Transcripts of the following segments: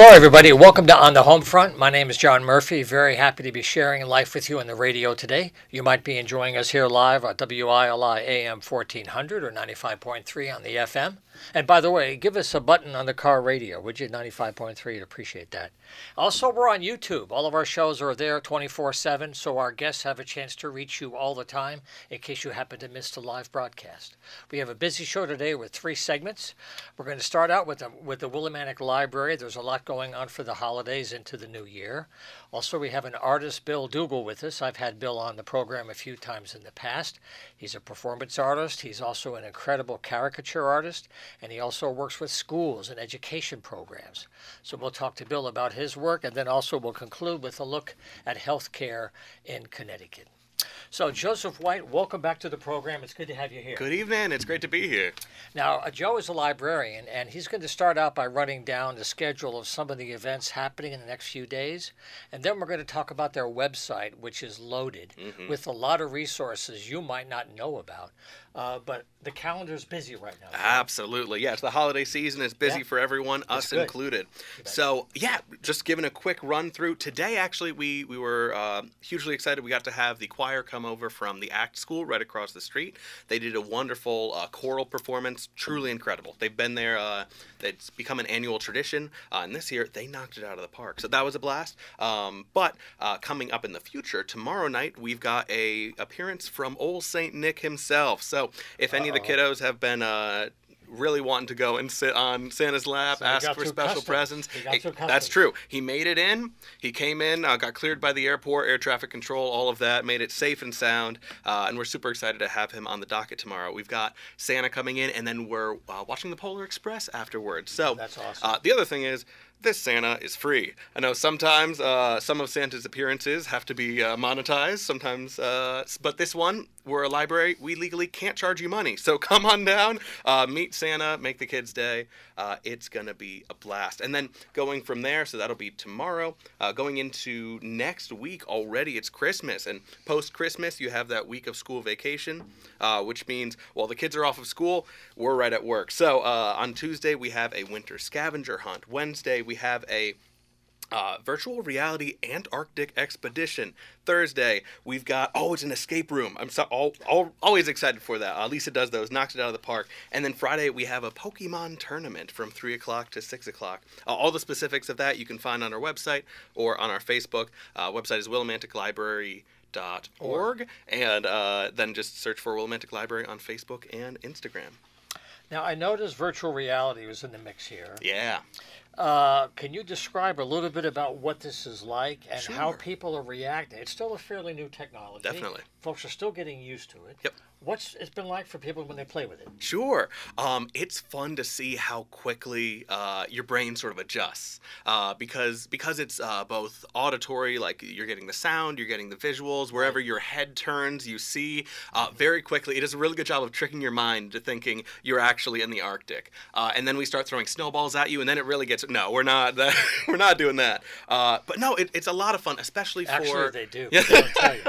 Hello, everybody. Welcome to On the Home Front. My name is John Murphy. Very happy to be sharing life with you on the radio today. You might be enjoying us here live at WILI AM 1400 or 95.3 on the FM. And by the way, give us a button on the car radio, would you? 95.3, I'd appreciate that. Also, we're on YouTube. All of our shows are there 24 7, so our guests have a chance to reach you all the time in case you happen to miss the live broadcast. We have a busy show today with three segments. We're going to start out with the, with the Willimantic Library. There's a lot going on for the holidays into the new year. Also, we have an artist, Bill Dougal, with us. I've had Bill on the program a few times in the past. He's a performance artist, he's also an incredible caricature artist, and he also works with schools and education programs. So, we'll talk to Bill about his work, and then also we'll conclude with a look at healthcare in Connecticut. So, Joseph White, welcome back to the program. It's good to have you here. Good evening. It's great to be here. Now, uh, Joe is a librarian, and he's going to start out by running down the schedule of some of the events happening in the next few days. And then we're going to talk about their website, which is loaded Mm-hmm. with a lot of resources you might not know about. Uh, but the calendar's busy right now. Absolutely. Yeah, it's the holiday season. It's busy Yeah. for everyone, us good. included. So, yeah, just giving a quick run through. Today, actually, we, we were uh, hugely excited. We got to have the choir come over from the ACT School right across the street. They did a wonderful uh, choral performance, truly incredible. They've been there, uh, it's become an annual tradition. Uh, and this year, they knocked it out of the park. So that was a blast. Um, but uh, coming up in the future, tomorrow night, we've got a appearance from Old Saint Nick himself. So if any of the kiddos have been uh, really wanting to go and sit on Santa's lap, So ask for special customs. presents. It- that's true. He made it in. He came in, uh, got cleared by the airport, air traffic control, all of that, made it safe and sound. Uh, and we're super excited to have him on the docket tomorrow. We've got Santa coming in, and then we're uh, watching the Polar Express afterwards. So That's awesome. Uh, the other thing is. This Santa is free. I know sometimes uh, some of Santa's appearances have to be uh, monetized. Sometimes, uh, but this one, we're a library. We legally can't charge you money. So come on down, uh, meet Santa, make the kids' day. Uh, it's gonna be a blast. And then going from there, so that'll be tomorrow. Uh, going into next week already, it's Christmas, and post Christmas, you have that week of school vacation, which means while the kids are off of school, we're right at work. So on Tuesday we have a winter scavenger hunt. Wednesday we have a uh, virtual reality Antarctic expedition. Thursday, we've got oh, it's an escape room. I'm so all, all, always excited for that. Uh, Lisa does those, knocks it out of the park. And then Friday, we have a Pokemon tournament from three o'clock to six o'clock. Uh, all the specifics of that you can find on our website or on our Facebook. Uh, website is willimanticlibrary.org, and uh, then just search for Willimantic Library on Facebook and Instagram. Now, I noticed virtual reality was in the mix here. Yeah. Uh, can you describe a little bit about what this is like and how people are reacting? It's still a fairly new technology. Definitely. Folks are still getting used to it. Yep. What's it's been like for people when they play with it? Sure. Um, it's fun to see how quickly uh, your brain sort of adjusts uh, because because it's uh, both auditory, like you're getting the sound, you're getting the visuals. Wherever your head turns, you see uh, very quickly. It does a really good job of tricking your mind to thinking you're actually in the Arctic. Uh, and then we start throwing snowballs at you, and then it really gets no, we're not that, we're not doing that. Uh, but no, it, it's a lot of fun, especially for Actually, they do. Yeah. They don't tell you.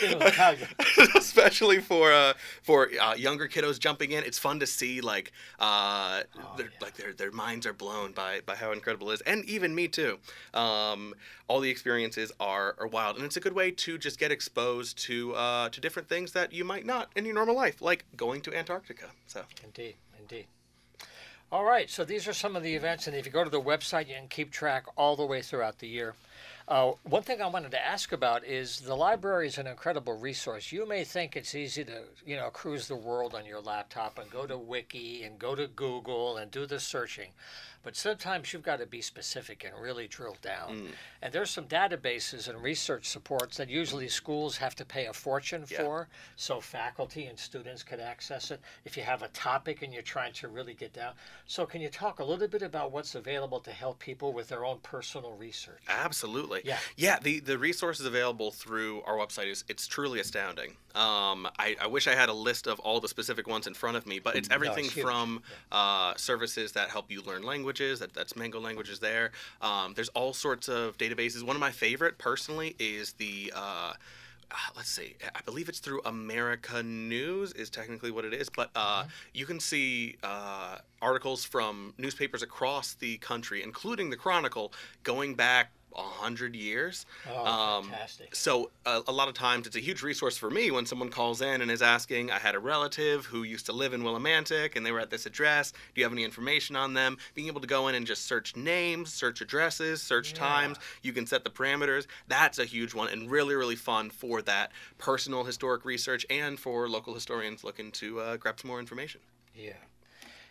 They don't tell you. especially for uh, for uh, younger kiddos jumping in. It's fun to see like uh, their, like their their minds are blown by by how incredible it is, and even me too. Um, all the experiences are are wild, and it's a good way to just get exposed to uh, to different things that you might not in your normal life, like going to Antarctica. So Indeed, indeed. All right, so these are some of the events, and if you go to the website, you can keep track all the way throughout the year. Uh, one thing I wanted to ask about is the library is an incredible resource. You may think it's easy to, you know, cruise the world on your laptop and go to Wiki and go to Google and do the searching, but sometimes you've got to be specific and really drill down. And there's some databases and research supports that usually schools have to pay a fortune Yeah. for, so faculty and students could access it. If you have a topic and you're trying to really get down, so can you talk a little bit about what's available to help people with their own personal research? Absolutely. Yeah. Yeah. The the resources available through our website is it's truly astounding. Um, I, I wish I had a list of all the specific ones in front of me, but it's everything huge. from uh, services that help you learn languages. That, that's Mango languages there. Um, there's all sorts of databases. One of my favorite personally is the uh, uh, let's see, I believe it's through America News is technically what it is, but uh, you can see uh, articles from newspapers across the country, including the Chronicle, going back a hundred years. Oh, fantastic. So uh, a lot of times it's a huge resource for me when someone calls in and is asking, I had a relative who used to live in Willimantic and they were at this address. Do you have any information on them? Being able to go in and just search names, search addresses, search Yeah. times. You can set the parameters. That's a huge one and really, really fun for that personal historic research and for local historians looking to uh, grab some more information. Yeah.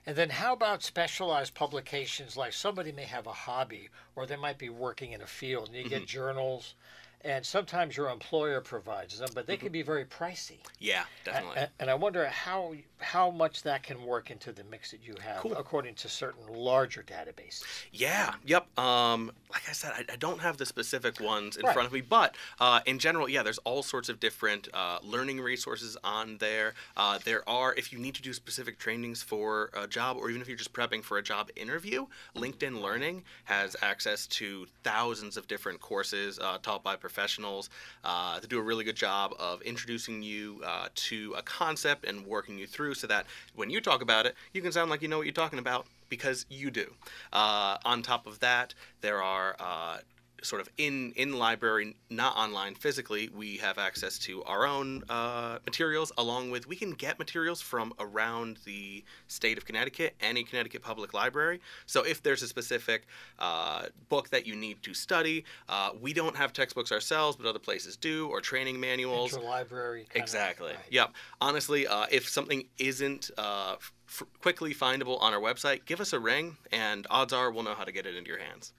And then how about specialized publications like somebody may have a hobby or they might be working in a field and you get mm-hmm. journals and sometimes your employer provides them, but they mm-hmm. can be very pricey. Yeah, definitely. A- And I wonder how how much that can work into the mix that you have Cool. according to certain larger databases. Yeah. Yep. Um, like I said, I, I don't have the specific ones in Right. front of me, but uh, in general, yeah, there's all sorts of different uh, learning resources on there. Uh, there are, if you need to do specific trainings for a job, or even if you're just prepping for a job interview, LinkedIn Learning has access to thousands of different courses uh, taught by professionals uh, to do a really good job of introducing you uh, to a concept and working you through, so that when you talk about it, you can sound like you know what you're talking about because you do. Uh, on top of that, there are uh, sort of in in library, not online physically. We have access to our own uh, materials, along with we can get materials from around the state of Connecticut, any Connecticut Public Library. So if there's a specific uh, book that you need to study, uh, we don't have textbooks ourselves, but other places do, or training manuals. Interlibrary. of- Exactly. right. Yep. Honestly, uh, if something isn't uh, f- quickly findable on our website, give us a ring, and odds are we'll know how to get it into your hands.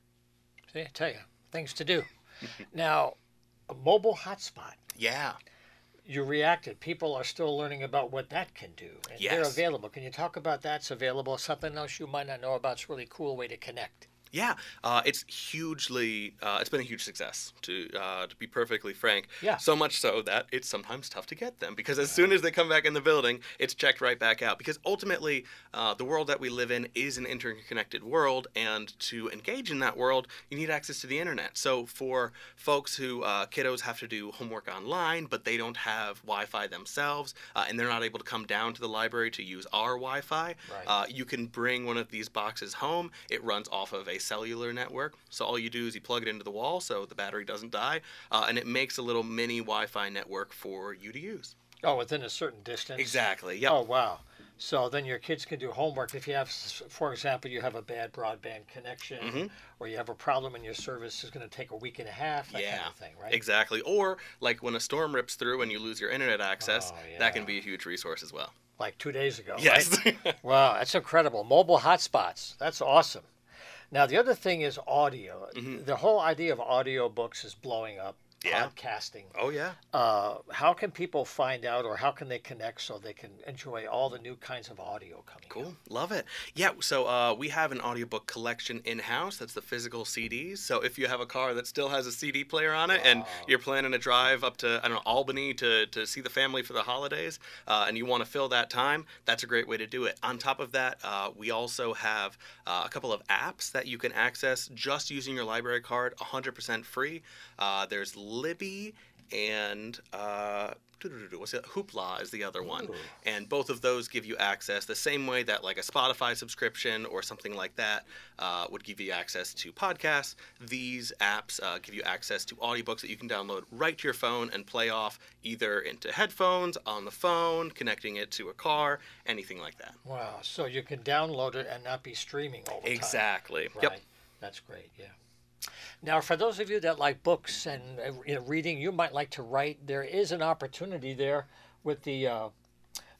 See, I tell you, things to do. now, a mobile hotspot. Yeah. You reacted. People are still learning about what that can do. And they're available. Can you talk about that's available? Something else you might not know about. It's a really cool way to connect. Yeah, uh, it's hugely. Uh, it's been a huge success. To uh, to be perfectly frank. Yeah. So much so that it's sometimes tough to get them because as soon as they come back in the building, it's checked right back out. Because ultimately, uh, the world that we live in is an interconnected world, and to engage in that world, you need access to the internet. So for folks who uh, kiddos have to do homework online, but they don't have Wi-Fi themselves, uh, and they're not able to come down to the library to use our Wi-Fi, Right. uh, you can bring one of these boxes home. It runs off of a cellular network. So all you do is you plug it into the wall so the battery doesn't die, uh, and it makes a little mini Wi Fi network for you to use. Oh, within a certain distance. Exactly. Yep. Oh, wow. So then your kids can do homework. If you have, for example, you have a bad broadband connection, Mhm. or you have a problem and your service is going to take a week and a half, that yeah. kind of thing, right? Exactly. Or like when a storm rips through and you lose your internet access, Oh, that can be a huge resource as well. Like two days ago. Yes. Right? wow, that's incredible. Mobile hotspots. That's awesome. Now the other thing is audio. Mhm. The whole idea of audio books is blowing up. Yeah. Podcasting. oh yeah. Uh, how can people find out, or how can they connect so they can enjoy all the new kinds of audio coming? out? Cool, love it. Yeah, so uh, we have an audiobook collection in house. That's the physical CDs. So if you have a car that still has a CD player on it, and you're planning a drive up to I don't know Albany to to see the family for the holidays, uh, and you want to fill that time, that's a great way to do it. On top of that, uh, we also have uh, a couple of apps that you can access just using your library card, 100% free. Uh, there's Libby and. Uh, What's it? Hoopla is the other one Ooh. and both of those give you access the same way that like a spotify subscription or something like that uh, would give you access to podcasts these apps uh, give you access to audiobooks that you can download right to your phone and play off either into headphones on the phone connecting it to a car anything like that Wow. So you can download it and not be streaming all the time. exactly Right. yep That's great. Yeah. Now, for those of you that like books and uh, you know, reading, you might like to write. There is an opportunity there with the uh,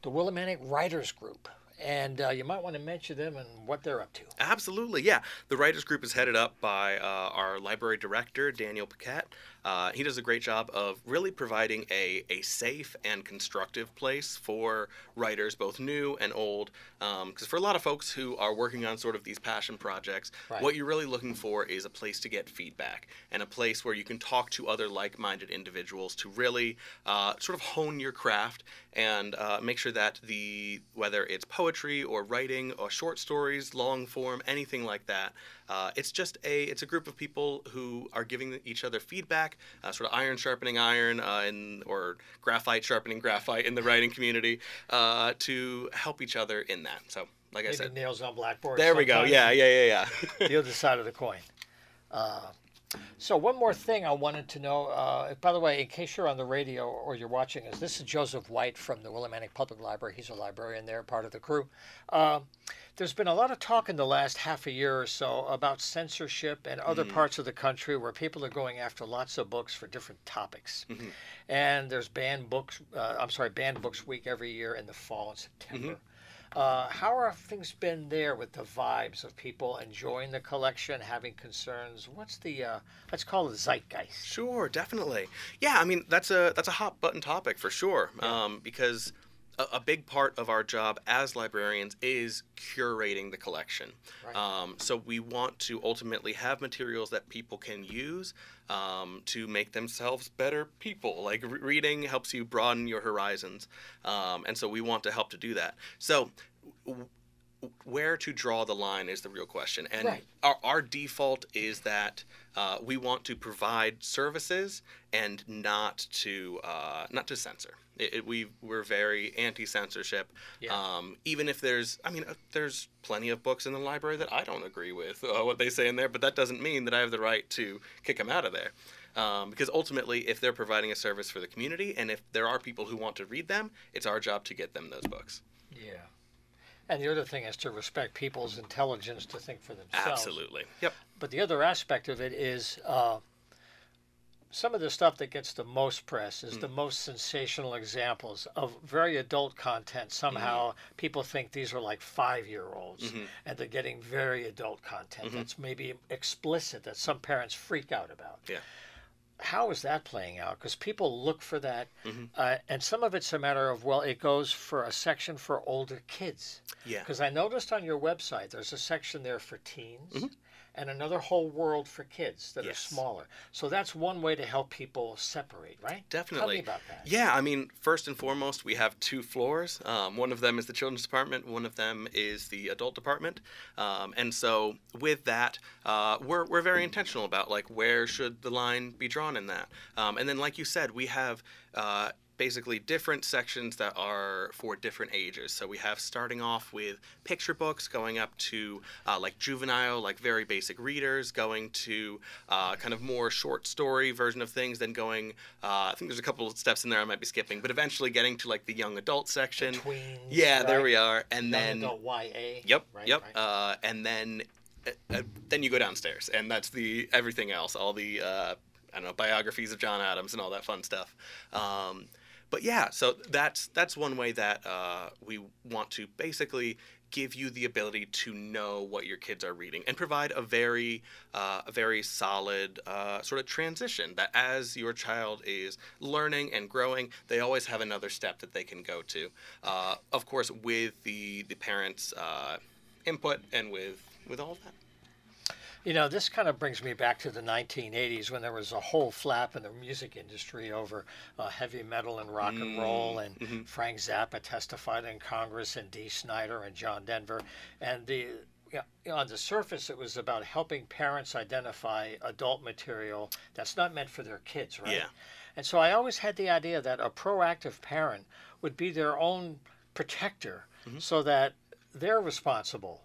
the Willimantic Writers Group, and uh, you might want to mention them and what they're up to. Absolutely, yeah. The writers group is headed up by uh, our library director, Daniel Paquette. Uh, he does a great job of really providing a, a safe and constructive place for writers, both new and old. Because for a lot of folks who are working on sort of these passion projects, Right. what you're really looking for is a place to get feedback and a place where you can talk to other like minded individuals to really uh, sort of hone your craft and uh, make sure that the whether it's poetry or writing or short stories, long form, anything like that, Uh, it's just a it's a group of people who are giving each other feedback, uh, sort of iron sharpening iron, uh, in, or graphite sharpening graphite in the writing community, uh, to help each other in that. So, like Maybe I said, nails on blackboard. there we go. Yeah, yeah, yeah, yeah. the other side of the coin. So one more thing I wanted to know. Uh, by the way, in case you're on the radio or you're watching us, this is Joseph White from the Willimantic Public Library. He's a librarian there, part of the crew. Uh, there's been a lot of talk in the last half a year or so about censorship and other parts of the country where people are going after lots of books for different topics. And there's banned books. Uh, I'm sorry, banned books week every year in the fall and September. Uh, how have things been there with the vibes of people enjoying the collection, having concerns? What's the uh, let's call it zeitgeist? Sure, definitely. Yeah, I mean that's a that's a hot button topic for sure. Um, because a, a big part of our job as librarians is curating the collection. Right. Um, so we want to ultimately have materials that people can use um, to make themselves better people. Like re- reading helps you broaden your horizons, um, and so we want to help to do that. So. W- where to draw the line is the real question. And Right. our, our default is that uh, we want to provide services and not to uh, not to censor. It, it, we we're very anti-censorship. Yeah. Um, even if there's, I mean, uh, there's plenty of books in the library that I don't agree with uh, what they say in there, but that doesn't mean that I have the right to kick them out of there. Um, because ultimately, if they're providing a service for the community, and if there are people who want to read them, it's our job to get them those books. Yeah. And the other thing is to respect people's intelligence to think for themselves. Absolutely. Yep. But the other aspect of it is uh, some of the stuff that gets the most press is the mm. most sensational examples of very adult content. Somehow mm-hmm. people think these are like five year olds mm-hmm. and they're getting very adult content mm-hmm. that's maybe explicit that some parents freak out about. Yeah. How is that playing out? Because people look for that, Mm-hmm. uh, and some of it's a matter of well, it goes for a section for older kids. Yeah. Because I noticed on your website there's a section there for teens Mm-hmm. And another whole world for kids that Yes. are smaller. So that's one way to help people separate, right? Definitely. Tell me about that. Yeah, I mean, first and foremost, we have two floors. Um, one of them is the children's department. One of them is the adult department. Um, and so, with that, uh, we're we're very intentional about like where should the line be drawn in that. Um, and then, like you said, we have. Uh, basically different sections that are for different ages. So we have starting off with picture books, going up to uh, like juvenile, like very basic readers, going to uh, kind of more short story version of things, then going. Uh, I think there's a couple of steps in there I might be skipping, but eventually getting to like the young adult section. Tweens. yeah, there we are, and Young then adult YA. Yep, Right, yep. right. Uh, and then, uh, uh, then you go downstairs, and that's the everything else, all the uh, I don't know biographies of John Adams and all that fun stuff. Um, but yeah, so that's that's one way that uh, we want to basically give you the ability to know what your kids are reading and provide a very uh, a very solid uh, sort of transition that as your child is learning and growing they always have another step that they can go to. Uh, of course with the the parents uh, input and with with all of that You know, this kind of brings me back to the 1980s when there was a whole flap in the music industry over uh, heavy metal and rock and roll, mm, and mm-hmm. Frank Zappa testified in Congress, and Dee Snider and John Denver, and the. Yeah, on the surface, it was about helping parents identify adult material that's not meant for their kids, right? Yeah. And so I always had the idea that a proactive parent would be their own protector mm-hmm. so that they're responsible.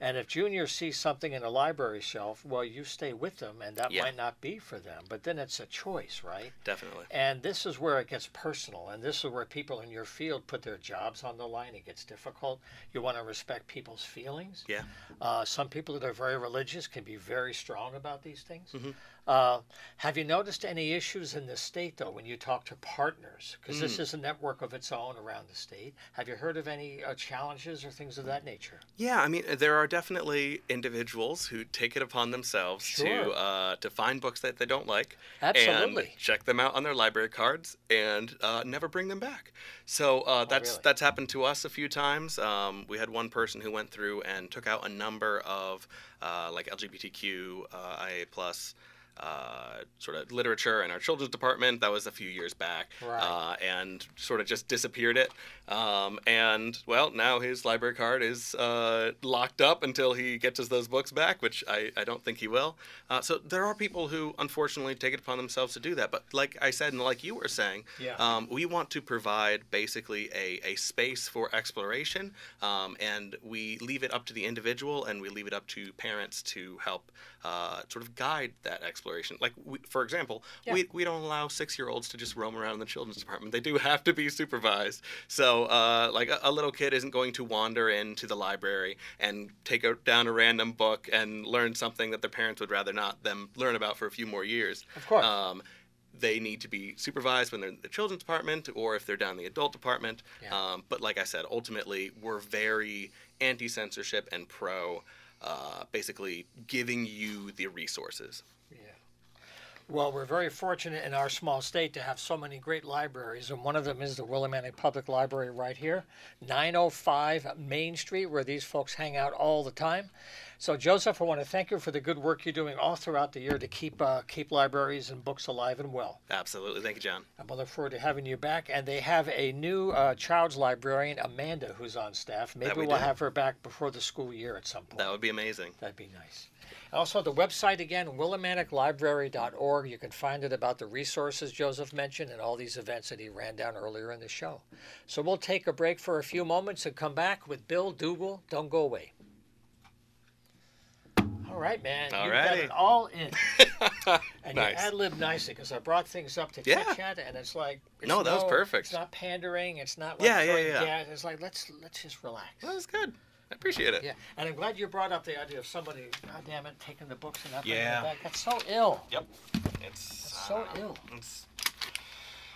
And if Junior sees something in a library shelf, well, you stay with them, and that Yeah. might not be for them. But then it's a choice, right? definitely And this is where it gets personal, and this is where people in your field put their jobs on the line. It gets difficult. You want to respect people's feelings. yeah Uh, some people that are very religious can be very strong about these things. Mm-hmm. Uh, have you noticed any issues in the state, though, when you talk to partners? Because Mm. this is a network of its own around the state. Have you heard of any uh, challenges or things of that nature? Yeah, I mean, there are definitely individuals who take it upon themselves Sure. to uh, to find books that they don't like, Absolutely. and check them out on their library cards, and uh, never bring them back. So uh, that's Oh, really? that's happened to us a few times. Um, we had one person who went through and took out a number of uh, like LGBTQ, uh, IA plus. Uh, sort of literature in our children's department. That was a few years back, Right. uh, and sort of just disappeared it. Um, and well, now his library card is uh, locked up until he gets us those books back, which I, I don't think he will. Uh, so there are people who unfortunately take it upon themselves to do that. But like I said, and like you were saying, Yeah. um, we want to provide basically a, a space for exploration, um, and we leave it up to the individual and we leave it up to parents to help uh, sort of guide that exploration. Like, we, for example, Yeah. we, we don't allow six year olds to just roam around in the children's department. They do have to be supervised. So, uh, like, a, a little kid isn't going to wander into the library and take a, down a random book and learn something that their parents would rather not them learn about for a few more years. Of course. Um, they need to be supervised when they're in the children's department or if they're down in the adult department. Yeah. Um, but like I said, ultimately, we're very anti censorship and pro uh, basically giving you the resources. Yeah. Well, we're very fortunate in our small state to have so many great libraries, and one of them is the Willimantic Public Library right here, 905 Main Street, where these folks hang out all the time. So, Joseph, I want to thank you for the good work you're doing all throughout the year to keep uh, keep libraries and books alive and well. Absolutely. Thank you, John. I look forward to having you back. And they have a new uh, child's librarian, Amanda, who's on staff. Maybe we we'll do. have her back before the school year at some point. That would be amazing. That'd be nice. Also, the website again, willimanticlibrary.org. You can find it about the resources Joseph mentioned and all these events that he ran down earlier in the show. So we'll take a break for a few moments and come back with Bill Dougal. Don't go away. All right, man. All you got it all in. And Nice. you ad lib nicely because I brought things up to Yeah. chat, and it's like it's No, that was perfect. It's not pandering. It's not like Yeah, yeah, yeah. gas. It's like let's let's just relax. That was good. I appreciate it. Yeah, and I'm glad you brought up the idea of somebody, God damn it, taking the books and not bringing Yeah. them back. That's so ill. Yep. It's so uh, ill. It's,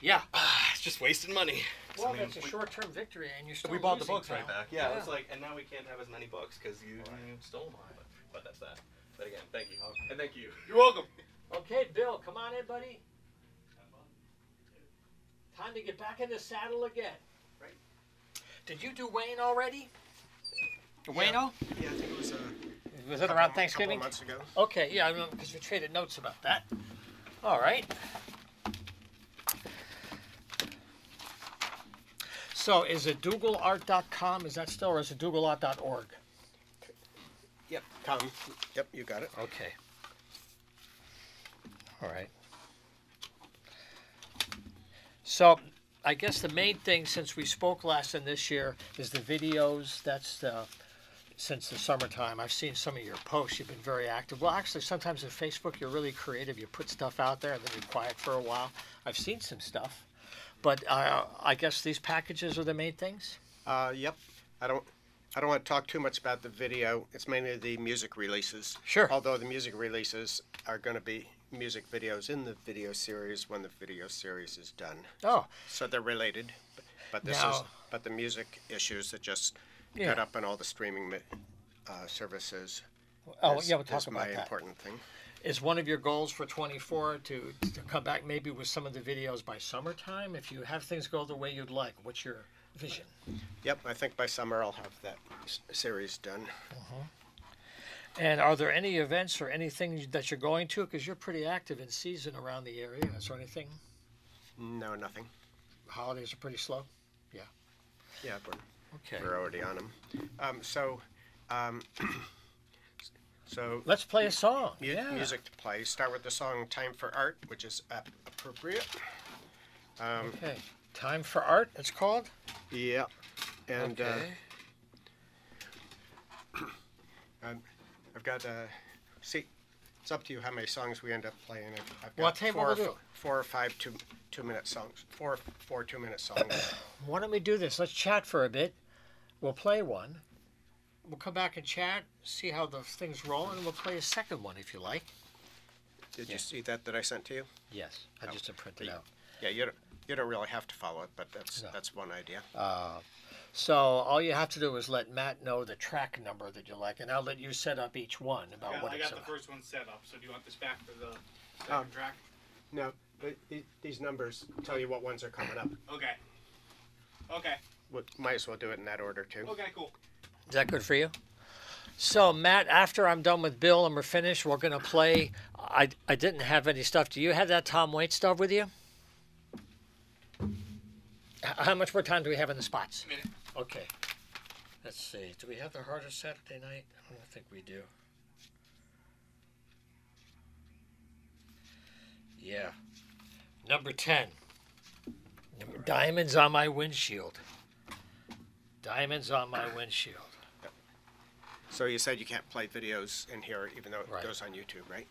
Yeah. it's just wasting money. Well, I mean, that's a we- short-term victory, and you're still we bought the losing, books right pal. back. Yeah, Yeah. it's like, and now we can't have as many books because you, you stole mine. But, but that's that. But again, thank you. And thank you. You're welcome. Okay, Bill, come on in, buddy. Time to get back in the saddle again. Right. Did you do Wayne already? Wayno? Yeah, I think it was uh, Was it around Thanksgiving? months ago. Okay, yeah, I because we traded notes about that. All right. So is it dougallart.com? Is that still, or is it dougallart.org? Yep. Tom. Yep, you got it. Okay. All right. So, I guess the main thing since we spoke last in this year is the videos. That's the since the summertime. I've seen some of your posts. You've been very active. Well, actually, sometimes on Facebook you're really creative. You put stuff out there and then you're quiet for a while. I've seen some stuff, but uh, I guess these packages are the main things. Uh, yep. I don't. I don't want to talk too much about the video. It's mainly the music releases. Sure. Although the music releases are going to be music videos in the video series when the video series is done. Oh, So they're related. But, but this is. But the music issues that just Yeah. got up on all the streaming uh, services. oh is, yeah, we'll talk about my that. important thing. Is one of your goals for 24 to, to come back maybe with some of the videos by summertime? If you have things go the way you'd like, what's your vision? Yep. I think by summer I'll have that s- series done. And are there any events or anything that you're going to? Because you're pretty active in season around the area. Is there anything? No, nothing. Holidays are pretty slow. Yeah, we're, Okay. we're already on them. Um, so, um, so Let's play a song. mu- yeah. music to play. Start with the song "Time for Art," which is ap- appropriate. Um, Okay. Time for art. It's called. yeah, and okay. uh, um, I've got uh, see. It's up to you how many songs we end up playing. I've, I've Well, I'll got tell you four, or we'll f- do. four or five two two minute songs. Four four two minute songs. Why don't we do this? Let's chat for a bit. We'll play one. We'll come back and chat, see how the things roll, and we'll play a second one if you like. Did Yeah. you see that that I sent to you? Yes, I Oh, just to print it out. Yeah, you don't you don't really have to follow it, but that's No. that's one idea. Uh, so all you have to do is let Matt know the track number that you like, and I'll let you set up each one about I got, what I it's got the about. first one set up, so do you want this back for the second Um, track? No, but the- these numbers tell you what ones are coming up. Okay. Okay. We might as well do it in that order too. Okay, cool. Is that good for you? So, Matt, after I'm done with Bill and we're finished, we're going to play. I, I didn't have any stuff. Do you have that Tom Waits stuff with you? How much more time do we have in the spots? A Minute. Okay. Let's see. Do we have the Heart of Saturday Night? I don't think we do. Yeah. Number 10. Number- Diamonds on my windshield. Diamonds on my windshield. So you said you can't play videos in here, even though it Right. goes on YouTube, right?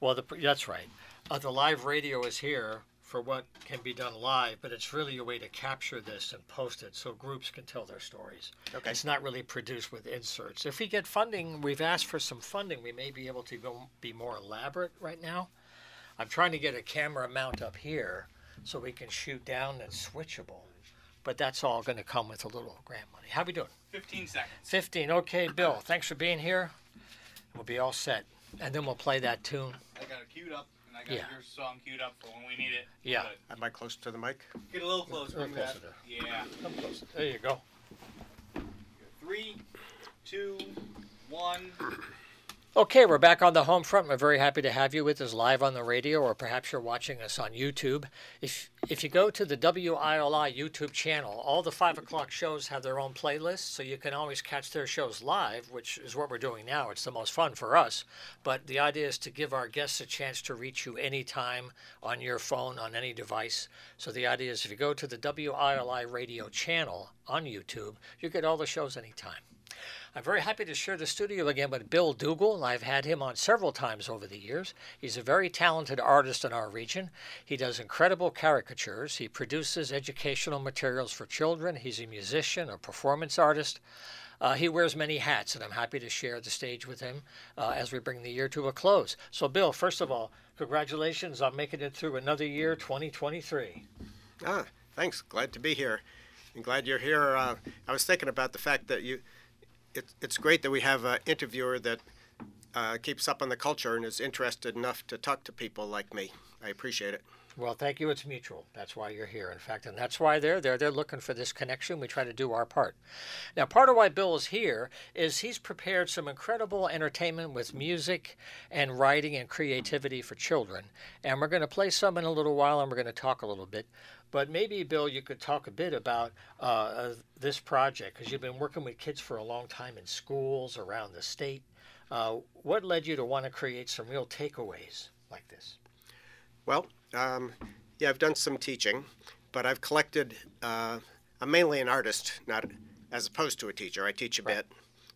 Well, the, that's right. Uh, the live radio is here for what can be done live, but it's really a way to capture this and post it so groups can tell their stories. Okay. It's not really produced with inserts. If we get funding, we've asked for some funding, we may be able to go be more elaborate right now. I'm trying to get a camera mount up here so we can shoot down and switchable. But that's all going to come with a little grant money. How we doing? 15 seconds. 15. Okay, Bill, thanks for being here. We'll be all set. And then we'll play that tune. I got it queued up, and I got Yeah. your song queued up for when we need it. Yeah. Good. Am I close to the mic? Get a little closer. A little Bring that- closer Yeah. Come closer. There you go. Three, two, one. Okay, we're back on the home front. We're very happy to have you with us live on the radio, or perhaps you're watching us on YouTube. If if you go to the WILI YouTube channel, all the five o'clock shows have their own playlists, so you can always catch their shows live, which is what we're doing now. It's the most fun for us. But the idea is to give our guests a chance to reach you anytime on your phone, on any device. So the idea is if you go to the WILI radio channel on YouTube, you get all the shows anytime. I'm very happy to share the studio again with Bill Dougal. I've had him on several times over the years. He's a very talented artist in our region. He does incredible caricatures. He produces educational materials for children. He's a musician, a performance artist. Uh, he wears many hats, and I'm happy to share the stage with him uh, as we bring the year to a close. So, Bill, first of all, congratulations on making it through another year, 2023. Ah, thanks. Glad to be here. And glad you're here. Uh, I was thinking about the fact that you, it, it's great that we have an interviewer that uh, keeps up on the culture and is interested enough to talk to people like me. I appreciate it. Well, thank you. It's mutual. That's why you're here, in fact, and that's why they're there. They're looking for this connection. We try to do our part. Now, part of why Bill is here is he's prepared some incredible entertainment with music and writing and creativity for children. And we're going to play some in a little while, and we're going to talk a little bit. But maybe, Bill, you could talk a bit about uh, uh, this project because you've been working with kids for a long time in schools around the state. Uh, what led you to want to create some real takeaways like this? Well, um, yeah, I've done some teaching, but I've collected. Uh, I'm mainly an artist, not as opposed to a teacher. I teach a bit,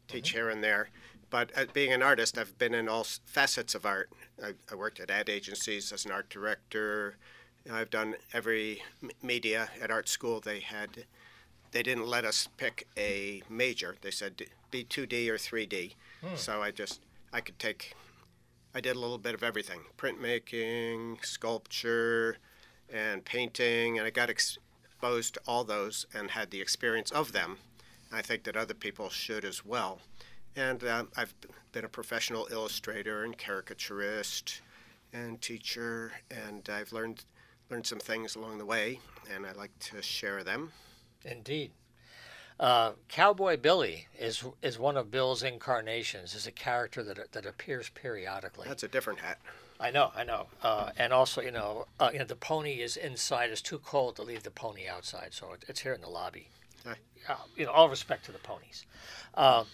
teach here and there, but uh, being an artist, I've been in all facets of art. I, I worked at ad agencies as an art director. I've done every media at art school. They had, they didn't let us pick a major. They said be 2D or 3D. So I just I could take I did a little bit of everything printmaking, sculpture, and painting, and I got exposed to all those and had the experience of them. I think that other people should as well. And uh, I've been a professional illustrator and caricaturist and teacher, and I've learned learned some things along the way, and I like to share them. Indeed. Uh, Cowboy Billy is is one of Bill's incarnations. Is a character that that appears periodically. That's a different hat. I know, I know. Uh, and also, you know, uh, you know, the pony is inside. It's too cold to leave the pony outside, so it, it's here in the lobby. Hi. You know, all respect to the ponies. Uh,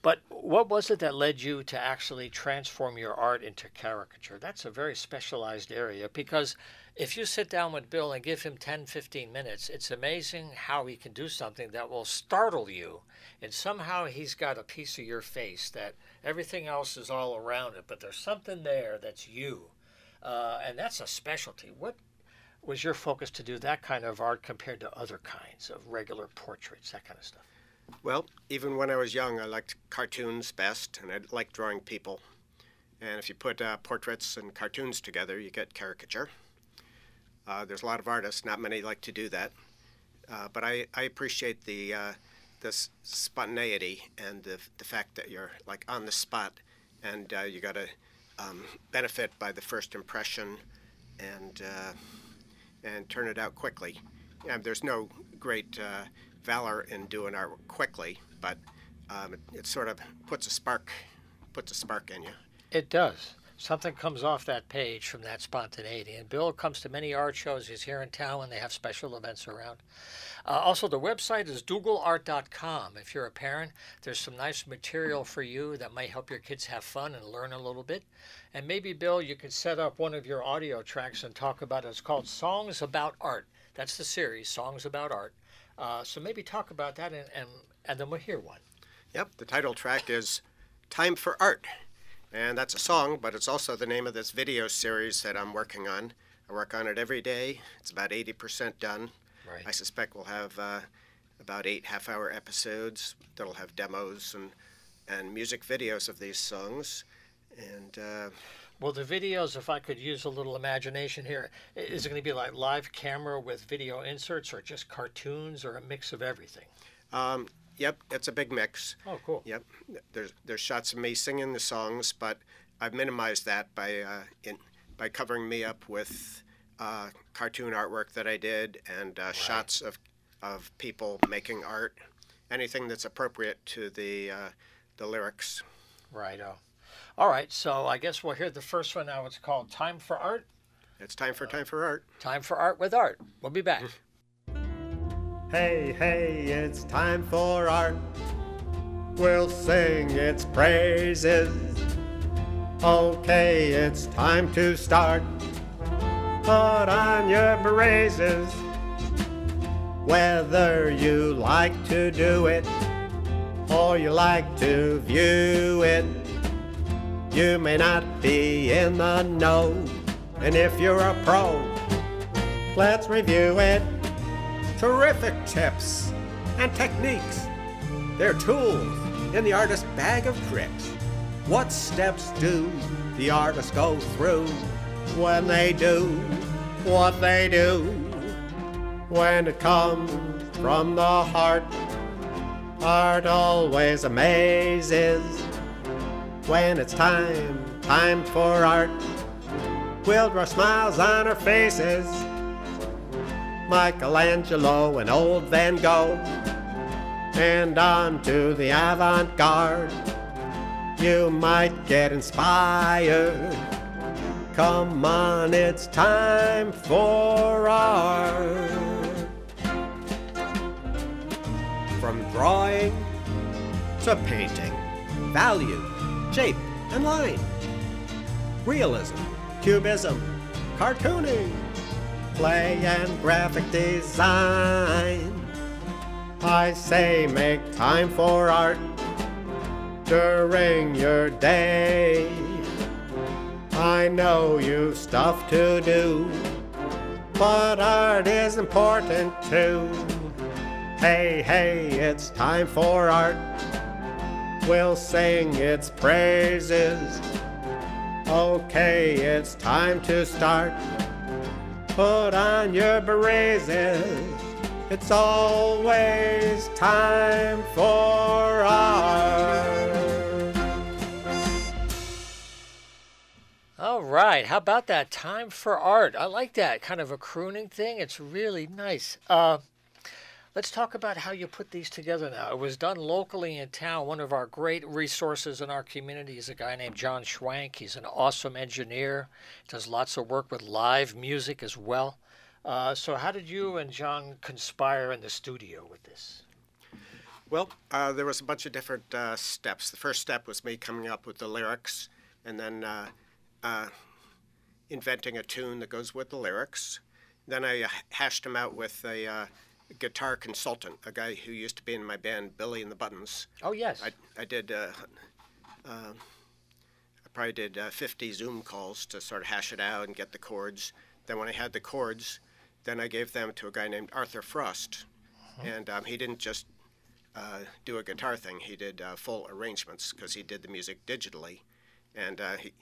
but what was it that led you to actually transform your art into caricature? That's a very specialized area because if you sit down with Bill and give him 10, 15 minutes, it's amazing how he can do something that will startle you. And somehow he's got a piece of your face that everything else is all around it, but there's something there that's you. Uh, and that's a specialty. What was your focus to do that kind of art compared to other kinds of regular portraits, that kind of stuff? Well, even when I was young, I liked cartoons best, and I liked drawing people. And if you put uh, portraits and cartoons together, you get caricature. Uh, there's a lot of artists, not many like to do that. Uh, but I, I appreciate the uh, spontaneity and the, the fact that you're like on the spot, and uh, you got to um, benefit by the first impression, and uh, and turn it out quickly. And there's no great uh, valor in doing art quickly, but um, it, it sort of puts a spark, puts a spark in you. It does. Something comes off that page from that spontaneity. And Bill comes to many art shows. He's here in town when they have special events around. Uh, also, the website is dougallart.com. If you're a parent, there's some nice material for you that might help your kids have fun and learn a little bit. And maybe, Bill, you could set up one of your audio tracks and talk about it. It's called Songs About Art. That's the series, Songs About Art. Uh, so maybe talk about that and, and, and then we'll hear one. Yep, the title track is Time for Art. And that's a song, but it's also the name of this video series that I'm working on. I work on it every day. It's about 80% done. Right. I suspect we'll have uh, about eight half hour episodes that'll have demos and, and music videos of these songs. And uh, Well, the videos, if I could use a little imagination here, is it going to be like live camera with video inserts or just cartoons or a mix of everything? um, yep, it's a big mix. Oh, cool. Yep, there's there's shots of me singing the songs, but I've minimized that by uh, in by covering me up with uh, cartoon artwork that I did and uh, shots of of people making art, anything that's appropriate to the uh, the lyrics. Righto. All right, so I guess we'll hear the first one now. It's called Time for Art. It's time for time for art. Time for Art with Art. We'll be back. Hey, hey, it's time for art. We'll sing its praises. Okay, it's time to start. Put on your braces. Whether you like to do it or you like to view it, you may not be in the know. And if you're a pro, let's review it terrific tips and techniques. They're tools in the artist's bag of tricks. What steps do the artists go through when they do what they do? When it comes from the heart, art always amazes. When it's time, time for art, we'll draw smiles on our faces. Michelangelo and old Van Gogh, and on to the avant garde. You might get inspired. Come on, it's time for art. From drawing to painting, value, shape, and line, realism, cubism, cartooning play and graphic design. I say make time for art during your day. I know you've stuff to do, but art is important too. Hey, hey, it's time for art. We'll sing its praises. Okay, it's time to start. Put on your braces. It's always time for art. All right, how about that? Time for Art. I like that kind of a crooning thing. It's really nice. Uh, let's talk about how you put these together now. It was done locally in town. One of our great resources in our community is a guy named John Schwank. He's an awesome engineer, does lots of work with live music as well. Uh, so, how did you and John conspire in the studio with this? Well, uh, there was a bunch of different uh, steps. The first step was me coming up with the lyrics, and then uh, uh, inventing a tune that goes with the lyrics. Then I uh, hashed them out with a guitar consultant, a guy who used to be in my band, Billy and the Buttons. Oh, yes. I, I did, uh, uh, I probably did uh, 50 Zoom calls to sort of hash it out and get the chords. Then when I had the chords, then I gave them to a guy named Arthur Frost. And um, he didn't just uh, do a guitar thing, he did uh, full arrangements because he did the music digitally. And uh, he,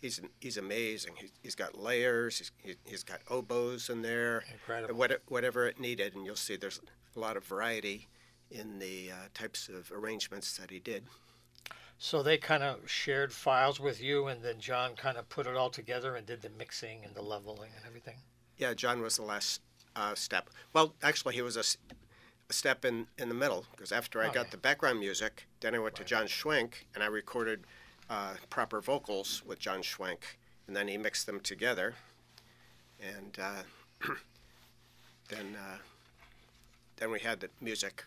he's, he's amazing. He, he's got layers, he's, he, he's got oboes in there, Incredible. what, whatever it needed. And you'll see there's a lot of variety in the uh, types of arrangements that he did. So they kind of shared files with you, and then John kind of put it all together and did the mixing and the leveling and everything. Yeah, John was the last uh, step. Well, actually, he was a step in, in the middle because after I got the background music, then I went to John Schwenk and I recorded uh, proper vocals with John Schwenk, and then he mixed them together, and uh, then uh, then we had the music.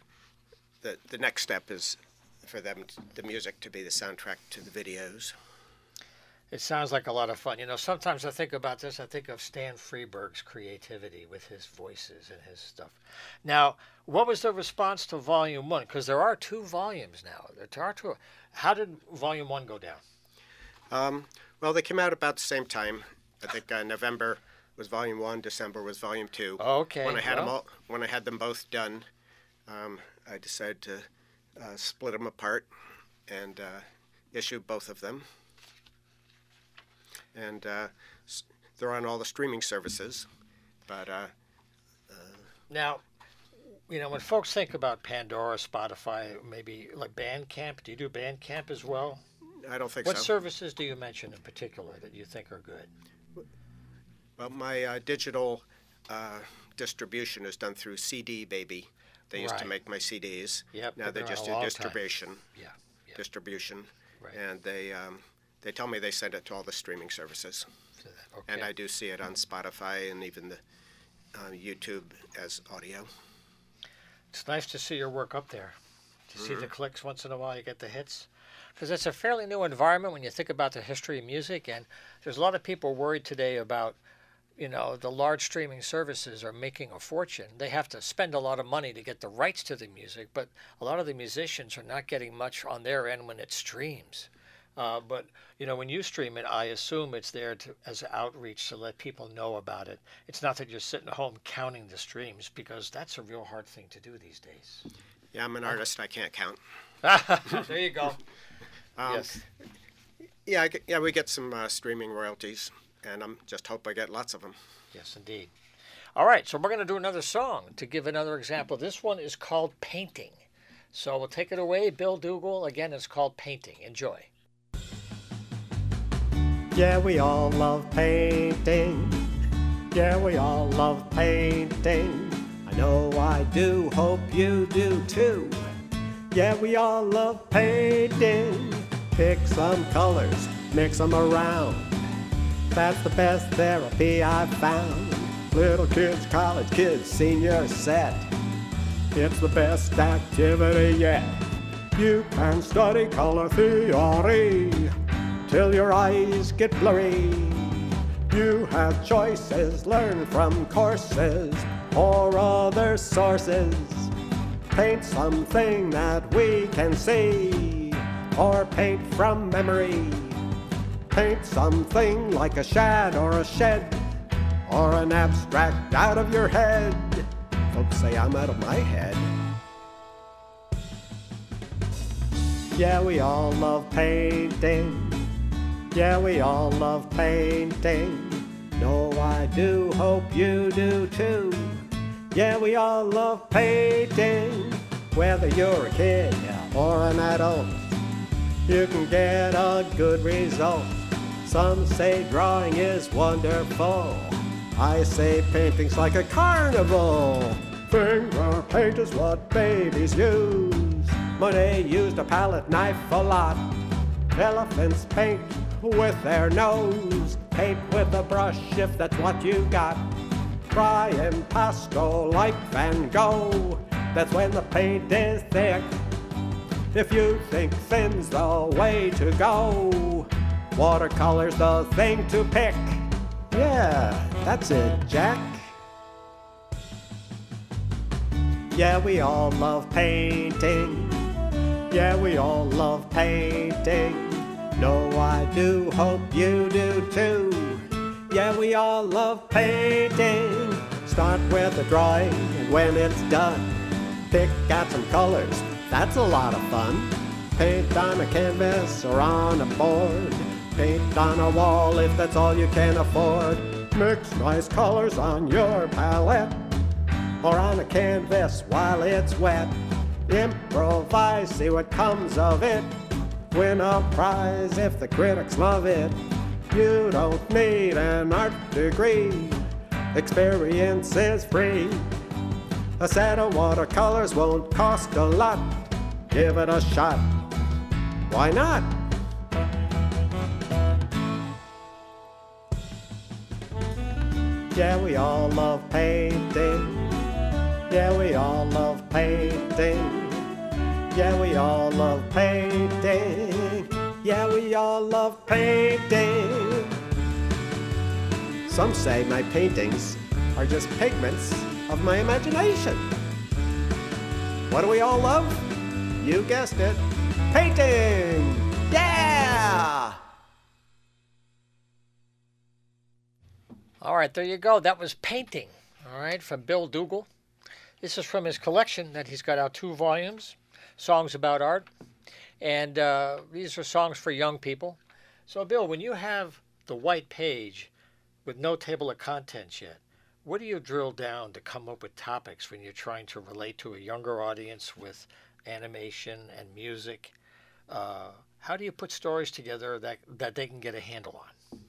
the The next step is for them the music to be the soundtrack to the videos. It sounds like a lot of fun. You know, sometimes I think about this, I think of Stan Freberg's creativity with his voices and his stuff. Now, what was the response to Volume 1? Because there are two volumes now. There are two. How did Volume 1 go down? Um, well, they came out about the same time. I think uh, November was Volume One, December was Volume Two. Okay. when I had them all, when I had them both done, um, I decided to uh, split them apart and uh, issue both of them. And uh, they're on all the streaming services, but uh, Now, you know, when folks think about Pandora, Spotify, maybe like Bandcamp, do you do Bandcamp as well? I don't think What so. What services do you mention in particular that you think are good? Well, my uh, digital uh, distribution is done through CD Baby. They used to make my CDs. Yep, Now they just do long time. distribution. Yeah, yeah. Distribution. Right. And they um, they tell me they send it to all the streaming services, Okay. and I do see it on Spotify and even the uh, YouTube as audio. It's nice to see your work up there. To see Mm-hmm. the clicks once in a while, you get the hits. Because it's a fairly new environment when you think about the history of music, and there's a lot of people worried today about, you know, the large streaming services are making a fortune. They have to spend a lot of money to get the rights to the music, but a lot of the musicians are not getting much on their end when it streams. Uh, but you know, when you stream it, I assume it's there to, as outreach to let people know about it. It's not that you're sitting at home counting the streams because that's a real hard thing to do these days. Yeah, I'm an artist. I can't count. there you go. Um, yes. Yeah, get, yeah, we get some uh, streaming royalties, and I'm just hope I get lots of them. Yes, indeed. All right, so we're going to do another song to give another example. This one is called Painting. So we'll take it away. Bill Dougal, again, it's called Painting. Enjoy. Yeah, we all love painting. Yeah, we all love painting. I know I do, hope you do too. Yeah, we all love painting. Pick some colors, mix them around. That's the best therapy I've found. Little kids, college kids, senior set. It's the best activity yet. You can study color theory till your eyes get blurry. You have choices, learn from courses or other sources. Paint something that we can see, or paint from memory. Paint something like a shad or a shed, or an abstract out of your head. Folks say I'm out of my head. Yeah, we all love painting. Yeah, we all love painting. No, I do hope you do too. Yeah, we all love painting. Whether you're a kid or an adult, you can get a good result. Some say drawing is wonderful. I say painting's like a carnival. Finger paint is what babies use. Monet used a palette knife a lot. Elephants paint with their nose. Paint with a brush if that's what you got. Try impasto like Van Gogh. That's when the paint is thick. If you think thin's the way to go, watercolor's the thing to pick. Yeah, that's it, Jack. Yeah, we all love painting. Yeah, we all love painting. No, I do hope you do too. Yeah, we all love painting. Start with a drawing, and when it's done, pick out some colors. That's a lot of fun. Paint on a canvas or on a board. Paint on a wall if that's all you can afford. Mix nice colors on your palette or on a canvas while it's wet. Improvise, see what comes of it. Win a prize if the critics love it. You don't need an art degree, experience is free. A set of watercolors won't cost a lot. Give it a shot. Why not? Yeah, we all love painting. Yeah, we all love painting. Yeah, we all love painting. Yeah, we all love painting. Some say my paintings are just pigments of my imagination. What do we all love? You guessed it. Painting! Yeah! All right, there you go. That was Painting, all right, from Bill Dougal. This is from his collection that he's got out two volumes, Songs About Art. And uh, these are songs for young people. So, Bill, when you have the white page with no table of contents yet, what do you drill down to come up with topics when you're trying to relate to a younger audience with animation and music? Uh, how do you put stories together that, that they can get a handle on?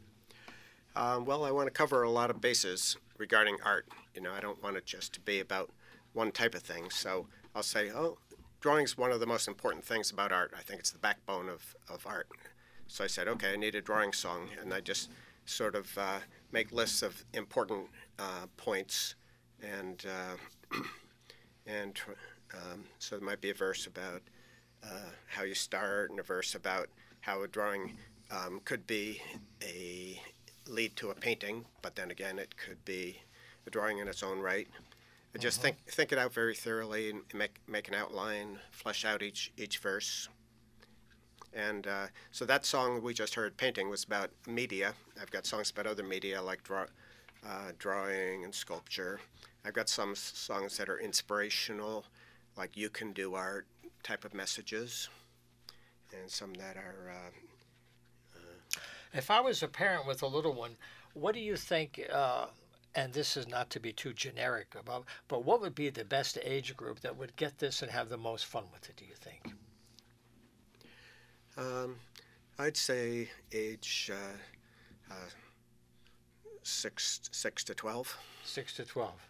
Um, well, I want to cover a lot of bases regarding art. You know, I don't want it just to be about one type of thing. So I'll say, oh, drawing's one of the most important things about art. I think it's the backbone of, of art. So I said, okay, I need a drawing song, and I just sort of uh, make lists of important uh, points, and uh, and um, so there might be a verse about uh, how you start, and a verse about how a drawing um, could be a lead to a painting, but then again, it could be a drawing in its own right. I just think think it out very thoroughly and make make an outline, flesh out each each verse. And uh, so that song we just heard, "Painting," was about media. I've got songs about other media like draw, uh, drawing and sculpture. I've got some songs that are inspirational, like "You can do art" type of messages, and some that are uh, If I was a parent with a little one, what do you think? Uh, and this is not to be too generic about, but what would be the best age group that would get this and have the most fun with it? Do you think? Um, I'd say age uh, uh, six six to twelve. Six to twelve.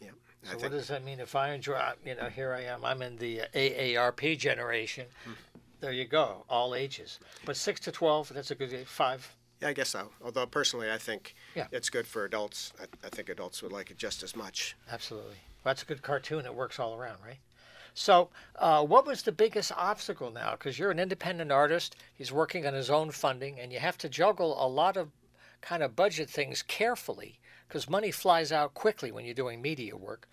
Yeah. So what does that mean? If I enjoy, you know, here I am. I'm in the AARP generation. There you go, all ages. But six to twelve, that's a good age. Five. Yeah, I guess so. Although personally, I think Yeah. it's good for adults. I, I think adults would like it just as much. Absolutely. Well, that's a good cartoon. It works all around, right? So, uh, what was the biggest obstacle now? Because you're an independent artist, he's working on his own funding, and you have to juggle a lot of kind of budget things carefully because money flies out quickly when you're doing media work.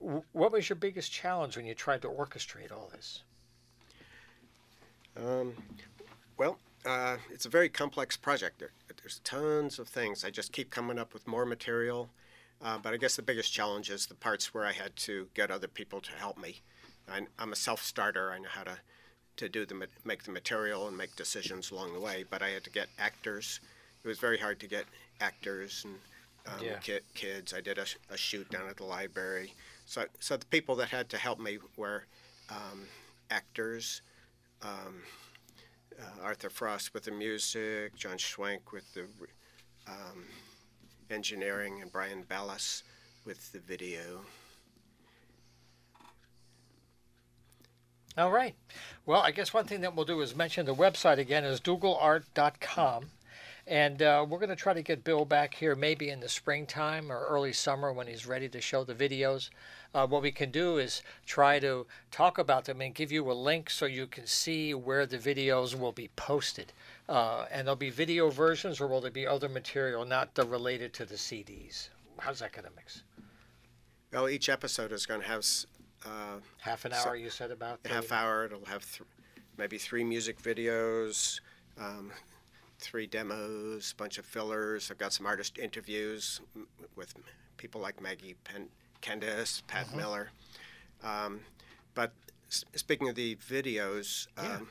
W- What was your biggest challenge when you tried to orchestrate all this? Um, well, uh, it's a very complex project. There, there's tons of things. I just keep coming up with more material. Uh, but I guess the biggest challenge is the parts where I had to get other people to help me. I, I'm a self-starter. I know how to, to do the make the material and make decisions along the way. But I had to get actors. It was very hard to get actors and um, Yeah. ki- kids. I did a, a shoot down at the library. So, so the people that had to help me were um, actors, um, uh, Arthur Frost with the music, John Schwenk with the um, engineering, and Brian Ballas with the video. All right. Well, I guess one thing that we'll do is mention the website again is dougalart.com. And uh, we're going to try to get Bill back here maybe in the springtime or early summer when he's ready to show the videos. Uh, what we can do is try to talk about them and give you a link so you can see where the videos will be posted. Uh, and there'll be video versions or will there be other material not the related to the CDs? How's that going to mix? Well, each episode is going to have uh, Half an So- hour, you said about? half 30? hour. It'll have th- maybe three music videos, um, three demos, a bunch of fillers. I've got some artist interviews with people like Maggie Pen- Kendis, Pat Miller. Um, but s- speaking of the videos, um,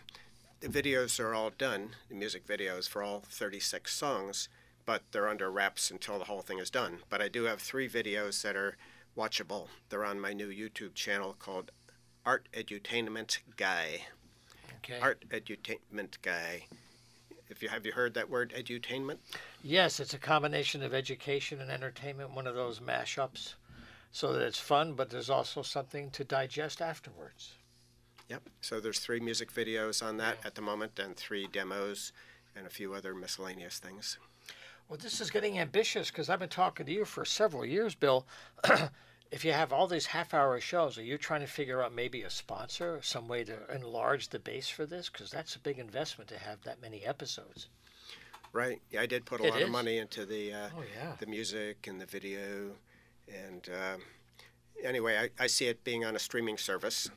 the videos are all done, the music videos for all 36 songs, but they're under wraps until the whole thing is done. But I do have three videos that are watchable. They're on my new YouTube channel called Art Edutainment Guy. Okay. Art Edutainment Guy. If you have you heard that word edutainment? Yes, it's a combination of education and entertainment, one of those mashups. so that it's fun, but there's also something to digest afterwards. Yep. So there's three music videos on that at the moment, and three demos, and a few other miscellaneous things. Well, this is getting ambitious because I've been talking to you for several years, Bill. if you have all these half hour shows, are you trying to figure out maybe a sponsor, some way to enlarge the base for this? Because that's a big investment to have that many episodes. Right. Yeah, I did put a It lot is? of money into the uh, Oh, yeah. the music and the video, and um anyway, I, I see it being on a streaming service.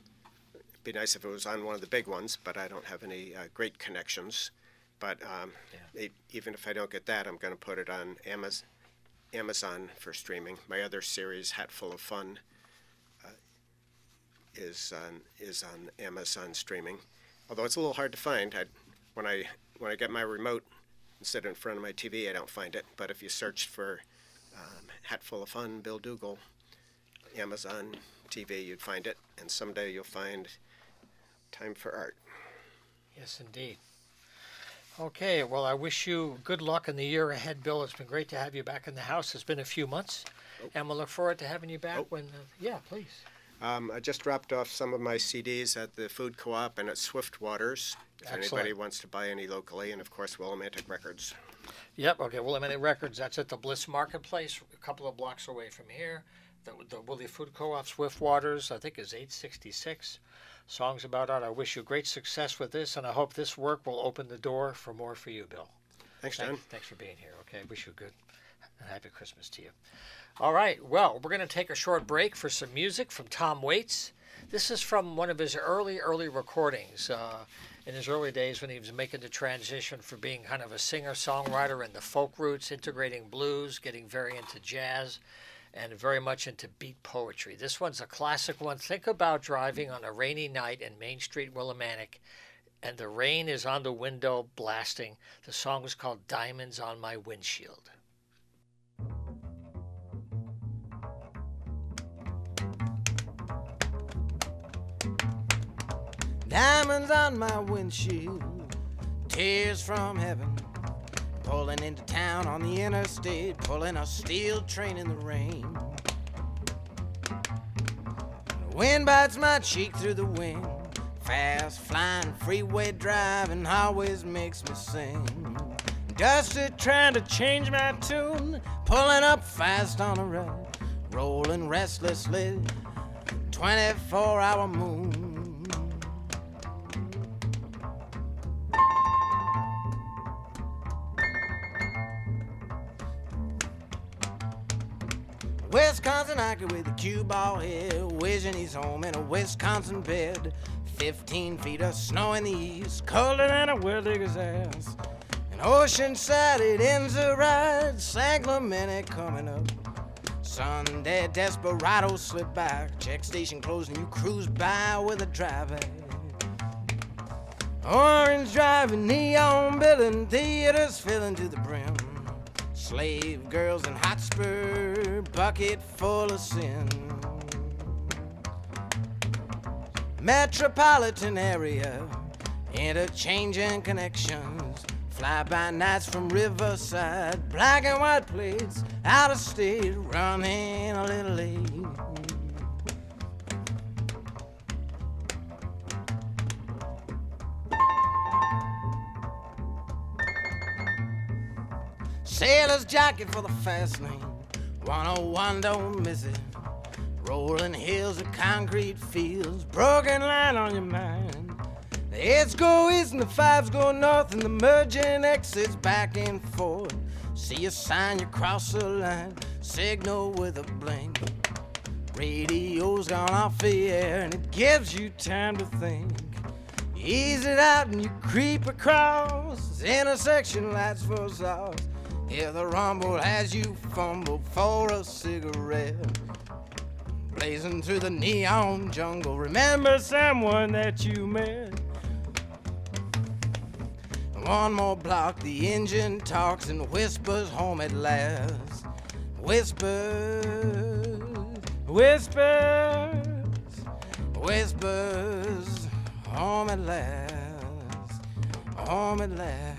It'd be nice if it was on one of the big ones, but I don't have any uh, great connections. But um, e- even if I don't get that, I'm going to put it on Amazon, Amazon for streaming. My other series, Hatful of Fun, uh, is on is on Amazon streaming. Although it's a little hard to find. I, when I when I get my remote and sit in front of my TV, I don't find it. But if you search for um, Hatful of Fun, Bill Dougal, Amazon TV, you'd find it. And someday you'll find Time for Art. Yes, indeed. Okay, well, I wish you good luck in the year ahead, Bill. It's been great to have you back in the house. It's been a few months, and we'll look forward to having you back when. Uh, yeah, please. Um, I just dropped off some of my CDs at the Food Co-op and at Swift Waters. If Excellent. anybody wants to buy any locally, and of course Willimantic Records. Yep. Okay. Willimantic Records. That's at the Bliss Marketplace, a couple of blocks away from here. The, the Willie Food Co-op, Swift Waters, I think is 866. Songs about art. I wish you great success with this, and I hope this work will open the door for more for you, Bill. Thanks, Thank- John. Thanks for being here. Okay. Wish you a good and happy Christmas to you. All right. Well, we're going to take a short break for some music from Tom Waits. This is from one of his early, early recordings. Uh, in his early days when he was making the transition from being kind of a singer songwriter in the folk roots, integrating blues, getting very into jazz, and very much into beat poetry. This one's a classic one. Think about driving on a rainy night in Main Street, Willimantic, and the rain is on the window blasting. The song is called Diamonds on My Windshield. Diamonds on my windshield, tears from heaven. Pulling into town on the interstate, pulling a steel train in the rain. The wind bites my cheek through the wind. Fast flying freeway driving always makes me sing. Dusty trying to change my tune, pulling up fast on a road, rolling restlessly. 24 hour moon. Wisconsin hiker with a cue ball head, wishing he's home in a Wisconsin bed. 15 feet of snow in the east, colder than a well digger's ass. And Oceanside, it ends a ride, San Clemente coming up. Sunday desperado slip by, check station closed, and you cruise by with a driver. Orange driving, neon building, theaters filling to the brim. Slave girls in Hotspur, bucket full of sin. Metropolitan area, interchanging connections. Fly by nights from Riverside, black and white plates, out of state, running a little late. Sailor's jacket for the fast lane. 101, don't miss it. Rolling hills of concrete fields, broken line on your mind. The eights go east and the fives go north, and the merging exits back and forth. See a sign, you cross the line, signal with a blink. Radio's gone off the air, and it gives you time to think. You ease it out and you creep across intersection lights for sauce. Hear the rumble as you fumble for a cigarette. Blazing through the neon jungle, remember someone that you met. One more block, the engine talks and whispers home at last. Whispers, whispers, whispers, home at last, home at last.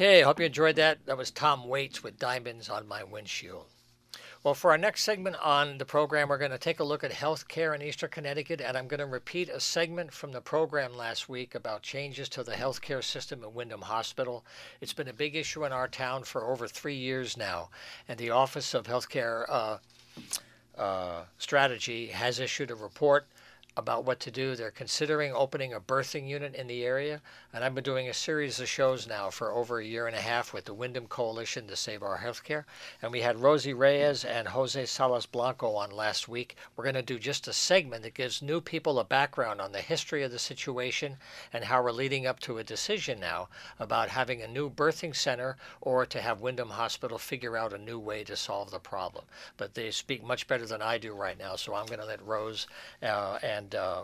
Okay, hope you enjoyed that. That was Tom Waits with Diamonds on My Windshield. Well, for our next segment on the program, we're going to take a look at healthcare in Eastern Connecticut, and I'm going to repeat a segment from the program last week about changes to the healthcare system at Windham Hospital. It's been a big issue in our town for over three years now, and the Office of Healthcare uh, uh, Strategy has issued a report about what to do. They're considering opening a birthing unit in the area, and I've been doing a series of shows now for over a year and a half with the Windham Coalition to Save Our Healthcare. And we had Rosie Reyes and Jose Salas Blanco on last week. We're going to do just a segment that gives new people a background on the history of the situation and how we're leading up to a decision now about having a new birthing center or to have Windham Hospital figure out a new way to solve the problem. But they speak much better than I do right now, so I'm going to let Rose uh, and uh,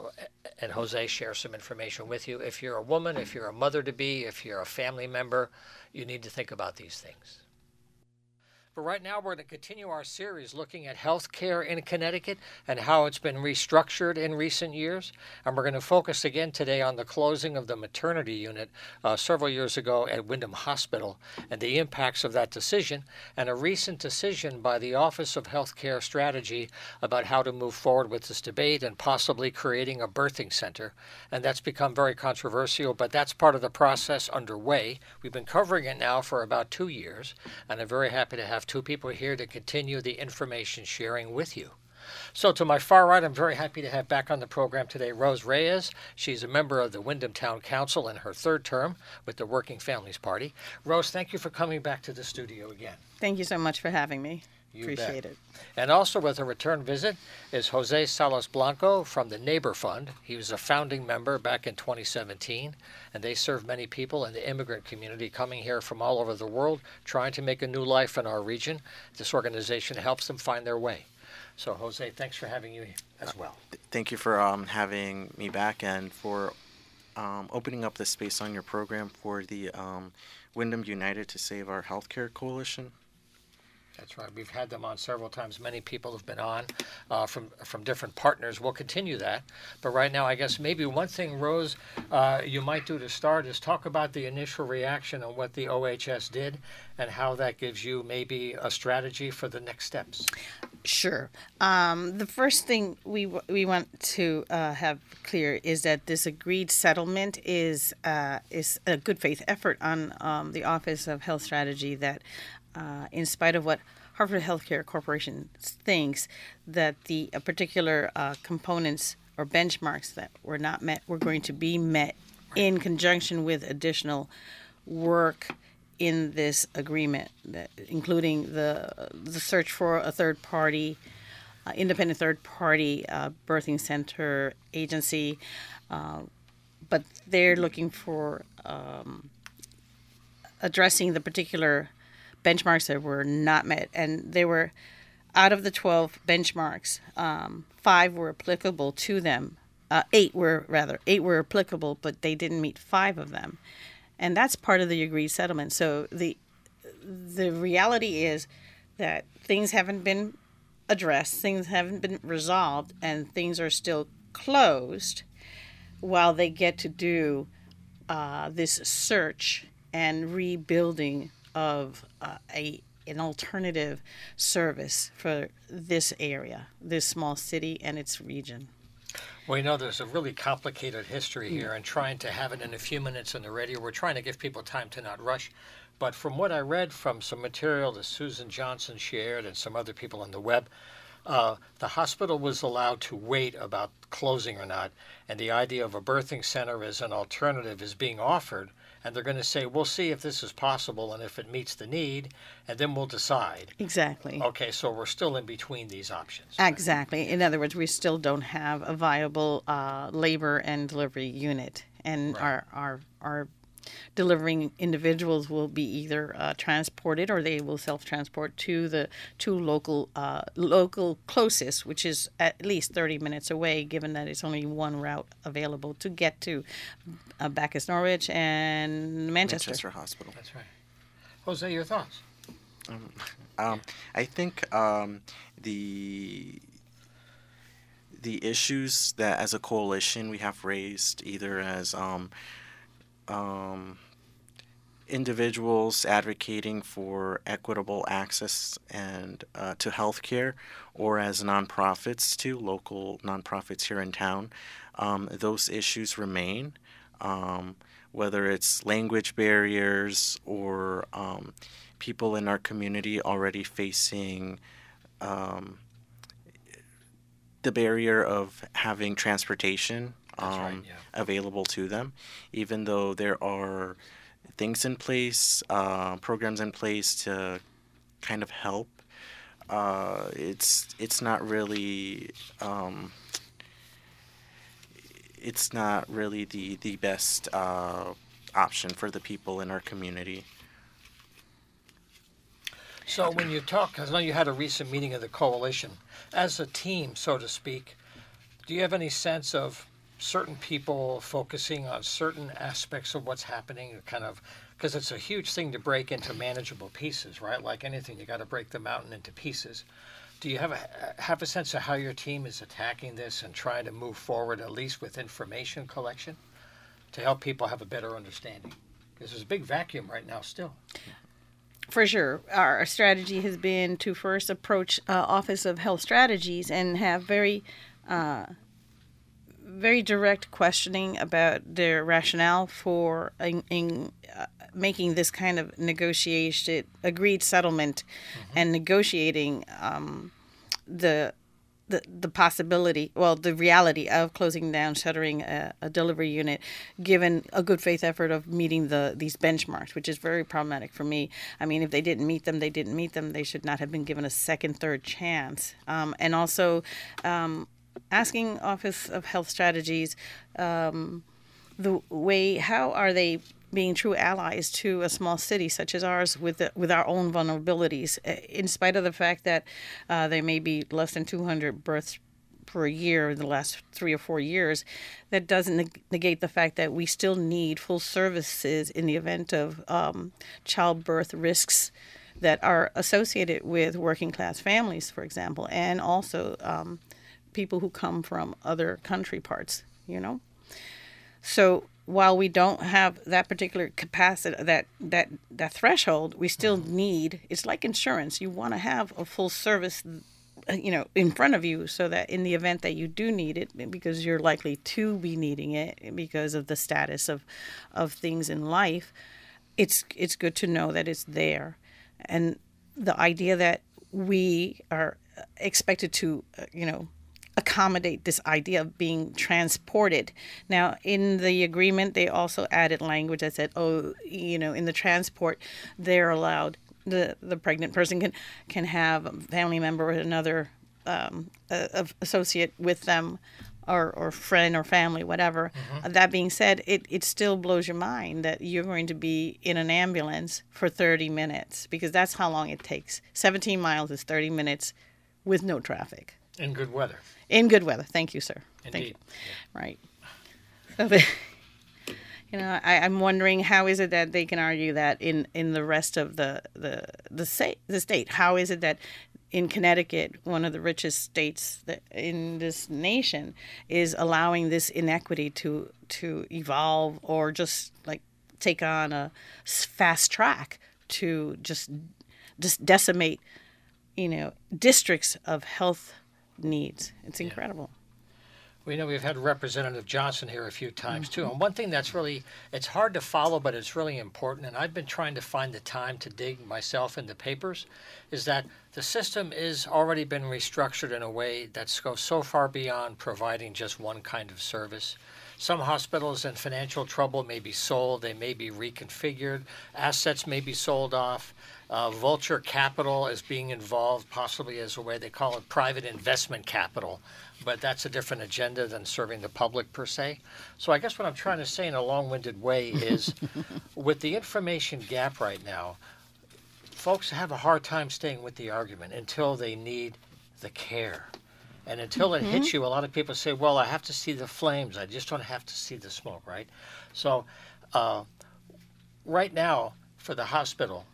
and Jose share some information with you. If you're a woman, if you're a mother to be, if you're a family member, you need to think about these things. But right now, we're going to continue our series looking at healthcare in Connecticut and how it's been restructured in recent years. And we're going to focus again today on the closing of the maternity unit uh, several years ago at Windham Hospital and the impacts of that decision, and a recent decision by the Office of Healthcare Strategy about how to move forward with this debate and possibly creating a birthing center. And that's become very controversial, but that's part of the process underway. We've been covering it now for about two years, and I'm very happy to have two people here to continue the information sharing with you. So, to my far right, I'm very happy to have back on the program today Rose Reyes. She's a member of the Windham Town Council in her third term with the Working Families Party. Rose, thank you for coming back to the studio again. Thank you so much for having me. You Appreciate bet. it. And also with a return visit is Jose Salas Blanco from the Neighbor Fund. He was a founding member back in 2017, and they serve many people in the immigrant community coming here from all over the world trying to make a new life in our region. This organization helps them find their way. So, Jose, thanks for having you as well. Thank you for um, having me back and for um, opening up the space on your program for the um, Windham United to Save Our Healthcare Coalition. That's right. We've had them on several times. Many people have been on uh, from from different partners. We'll continue that. But right now, I guess maybe one thing, Rose, uh, you might do to start is talk about the initial reaction on what the OHS did and how that gives you maybe a strategy for the next steps. Sure. Um, the first thing we we want to uh, have clear is that this agreed settlement is uh, is a good faith effort on um, the Office of Health Strategy. That, uh, in spite of what Hartford Healthcare Corporation thinks, that the uh, particular uh, components or benchmarks that were not met were going to be met in conjunction with additional work in this agreement, that, including the the search for a third party, uh, independent third party uh, birthing center agency, uh, but they're looking for um, addressing the particular benchmarks that were not met, and they were out of the twelve benchmarks, um, five were applicable to them. Uh, eight were rather eight were applicable, but they didn't meet five of them and that's part of the agreed settlement. So the the reality is that things haven't been addressed, things haven't been resolved, and things are still closed while they get to do uh, this search and rebuilding of uh, a an alternative service for this area, this small city and its region. Well, we know there's a really complicated history here, and trying to have it in a few minutes on the radio, we're trying to give people time to not rush. But from what I read from some material that Susan Johnson shared and some other people on the web, uh, the hospital was allowed to wait about closing or not, and the idea of a birthing center as an alternative is being offered. And they're going to say, we'll see if this is possible and if it meets the need, and then we'll decide. Exactly. Okay, so we're still in between these options. Exactly. In other words, we still don't have a viable uh, labor and delivery unit, and our our our delivering individuals will be either uh, transported or they will self-transport to the to local uh, local closest, which is at least 30 minutes away, given that it's only one route available to get to uh, Backus Norwich and Manchester. Manchester Hospital. That's right. Jose, your thoughts? Um, I think um, the the issues that as a coalition we have raised either as um, um, individuals advocating for equitable access and uh, to healthcare, or as nonprofits too, local nonprofits here in town, um, those issues remain. Um, whether it's language barriers or um, people in our community already facing um, the barrier of having transportation That's right, um, yeah. available to them, even though there are things in place, uh, programs in place to kind of help. Uh, it's it's not really um, it's not really the the best uh, option for the people in our community. So when you talk, I know you had a recent meeting of the coalition, as a team, so to speak, do you have any sense of certain people focusing on certain aspects of what's happening, kind of, because it's a huge thing to break into manageable pieces, right? Like anything, you got to break the mountain into pieces. Do you have a have a sense of how your team is attacking this and trying to move forward, at least with information collection, to help people have a better understanding? Because there's a big vacuum right now, still. For sure. Our strategy has been to first approach uh, Office of Health Strategies and have very, uh, very direct questioning about their rationale for in, in, uh, making this kind of negotiated, agreed settlement and negotiating um, the the, the possibility, well, the reality of closing down, shuttering a, a delivery unit, given a good faith effort of meeting the these benchmarks, which is very problematic for me. I mean, if they didn't meet them, they didn't meet them. They should not have been given a second, third chance. Um, and also, um, asking Office of Health Strategies um, the way how are they being true allies to a small city such as ours with the, with our own vulnerabilities, uh, in spite of the fact that uh, there may be less than 200 births per year in the last three or four years, that doesn't neg- negate the fact that we still need full services in the event of um, childbirth risks that are associated with working class families, for example, and also um, people who come from other country parts, you know? So while we don't have that particular capacity, that that that threshold, we still need. It's like insurance. You want to have a full service, uh, you know, in front of you, so that in the event that you do need it, because you're likely to be needing it because of the status of of things in life, it's it's good to know that it's there, and the idea that we are expected to, uh, you know, accommodate this idea of being transported. Now, in the agreement, they also added language that said, "Oh, you know, in the transport, they're allowed the the pregnant person can can have a family member or another um, a, associate with them." Or, or friend or family, whatever. That being said, it, it still blows your mind that you're going to be in an ambulance for 30 minutes because that's how long it takes. 17 miles is 30 minutes with no traffic. In good weather. In good weather. Thank you, sir. Thank Indeed. you. Right. So the, you know, I, I'm wondering how is it that they can argue that in, in the rest of the the the state the state? How is it that in Connecticut, one of the richest states in this nation, is allowing this inequity to to evolve or just like take on a fast track to just just decimate, you know, districts of health needs. It's incredible. We know we've had Representative Johnson here a few times too. Mm-hmm. And one thing that's really it's hard to follow, but it's really important. And I've been trying to find the time to dig myself into papers, is that the system is already been restructured in a way that's goes so far beyond providing just one kind of service. Some hospitals in financial trouble may be sold, they may be reconfigured, assets may be sold off. Uh, vulture capital is being involved, possibly as a way they call it private investment capital, but that's a different agenda than serving the public per se. So I guess what I'm trying to say in a long-winded way is, with the information gap right now, folks have a hard time staying with the argument until they need the care. And until it hits you, a lot of people say, well, I have to see the flames. I just don't have to see the smoke, right? So, uh, right now, for the hospital,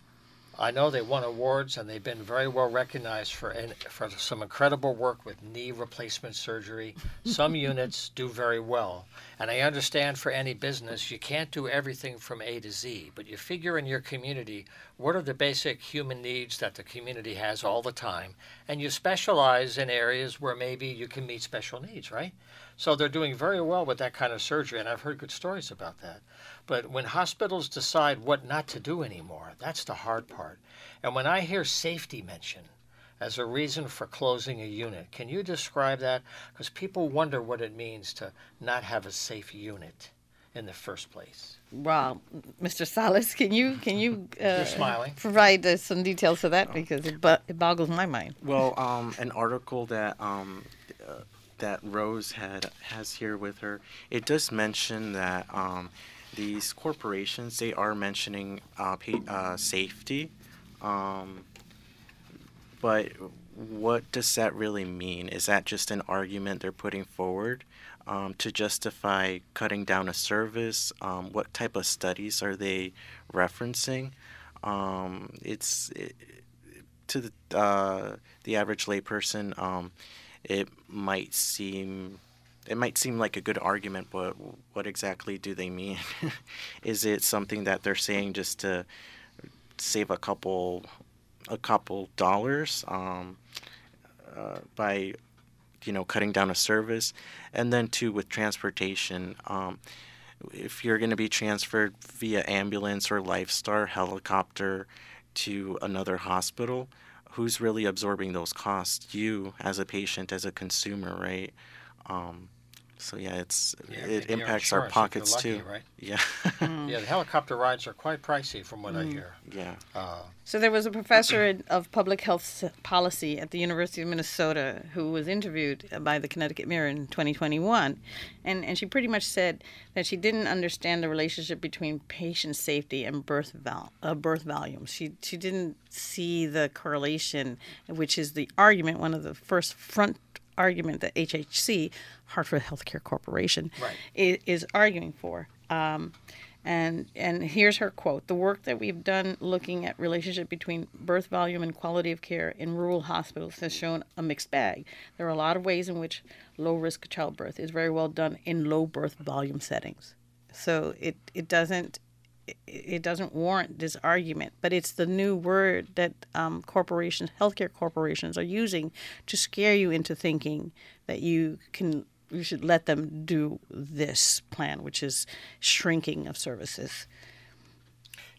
I know they won awards and they've been very well recognized for in, for some incredible work with knee replacement surgery. Some units do very well, and I understand for any business you can't do everything from A to Z, but you figure in your community what are the basic human needs that the community has all the time, and you specialize in areas where maybe you can meet special needs, right? So they're doing very well with that kind of surgery, and I've heard good stories about that. But when hospitals decide what not to do anymore, that's the hard part. And when I hear safety mentioned as a reason for closing a unit, can you describe that? Because people wonder what it means to not have a safe unit in the first place. Wow, Mr. Salas, can you can you uh, smiling. provide uh, some details of that because it, bu- it boggles my mind. Well, um, an article that um, uh, that Rose had has here with her, it does mention that um, these corporations they are mentioning uh, pa- uh, safety, um, but what does that really mean? Is that just an argument they're putting forward um, to justify cutting down a service? Um, what type of studies are they referencing? Um, it's it, to the uh, the average layperson, um, it might seem it might seem like a good argument, but what exactly do they mean? Is it something that they're saying just to save a couple a couple dollars um, uh, by you know cutting down a service, and then too with transportation. Um, if you're going to be transferred via ambulance or Lifestar helicopter to another hospital, who's really absorbing those costs? You as a patient, as a consumer, right? Um, so yeah, it's Yeah, it your impacts our insurance if you're pockets lucky, too. right? Yeah, Yeah, the helicopter rides are quite pricey from what I hear. yeah. Uh, So there was a professor in- of public health s- policy at the University of Minnesota who was interviewed by the Connecticut Mirror in 2021, and and she pretty much said that she didn't understand the relationship between patient safety and birth val- uh, birth volume. She she didn't see the correlation, which is the argument, one of the first front argument that HHC, Hartford Healthcare Corporation, Right. is, is arguing for. Um, and and here's her quote: "The work that we've done looking at relationship between birth volume and quality of care in rural hospitals has shown a mixed bag. There are a lot of ways in which low risk childbirth is very well done in low birth volume settings. So it it doesn't." It- doesn't warrant this argument, but it's the new word that um, corporations, healthcare corporations, are using to scare you into thinking that you can you should let them do this plan, which is shrinking of services.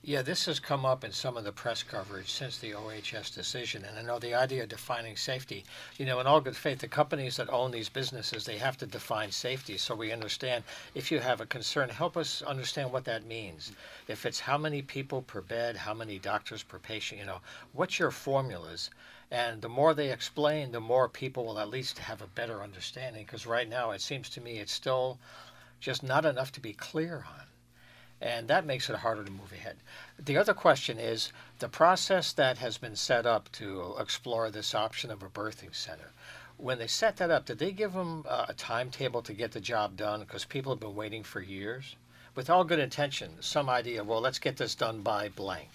Yeah, this has come up in some of the press coverage since the OHS decision, and I know the idea of defining safety. You know, in all good faith, the companies that own these businesses they have to define safety so we understand. If you have a concern, help us understand what that means. If it's how many people per bed, how many doctors per patient, you know, what's your formulas? And the more they explain, the more people will at least have a better understanding. Because right now, it seems to me it's still just not enough to be clear on and that makes it harder to move ahead. The other question is the process that has been set up to explore this option of a birthing center. When they set that up, did they give them uh, a timetable to get the job done? Because people have been waiting for years. With all good intention, some idea, of well, let's get this done by blank.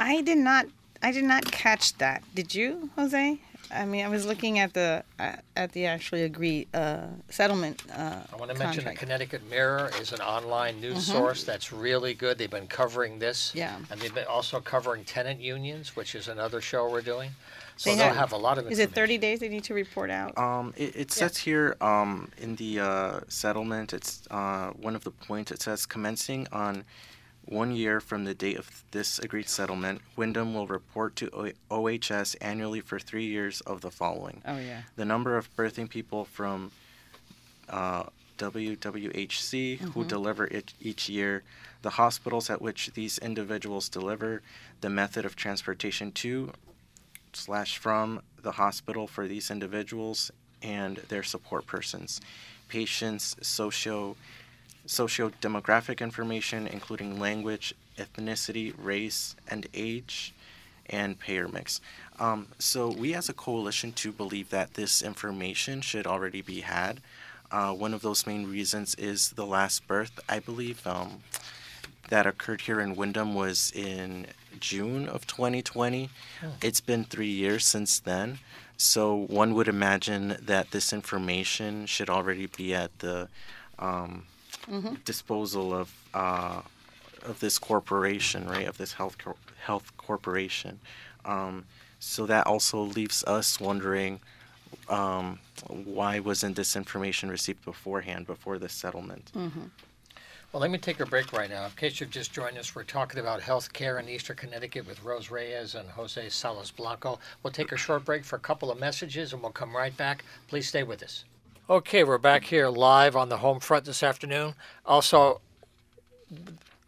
I did not. I did not catch that. Did you, Jose? I mean, I was looking at the uh, at the actually agreed uh, settlement. Uh, I want to mention the contract. Connecticut Mirror is an online news source that's really good. They've been covering this. Yeah. And they've been also covering tenant unions, which is another show we're doing. So They they'll have- have a lot of Is information. it 30 days they need to report out? Um, it, it says here um, in the uh, settlement, it's uh, one of the points. It says commencing on one year from the date of this agreed settlement, Windham will report to OHS annually for three years of the following: oh yeah. the number of birthing people from uh, WWHC who deliver it each year, the hospitals at which these individuals deliver, the method of transportation to slash from the hospital for these individuals and their support persons, patients, socio socio-demographic information including language, ethnicity, race, and age, and payer mix. Um, so we as a coalition too believe that this information should already be had. Uh, one of those main reasons is the last birth, I believe, um, that occurred here in Windham was in June of 2020. It's been three years since then. So one would imagine that this information should already be at the um, disposal of uh, of this corporation, right? Of this health cor- health corporation. Um, so that also leaves us wondering um, why wasn't this information received beforehand, before the settlement? Well, let me take a break right now. In case you've just joined us, we're talking about health care in Eastern Connecticut with Rose Reyes and Jose Salas Blanco. We'll take a short break for a couple of messages and we'll come right back. Please stay with us. Okay, we're back here live on the home front this afternoon. Also,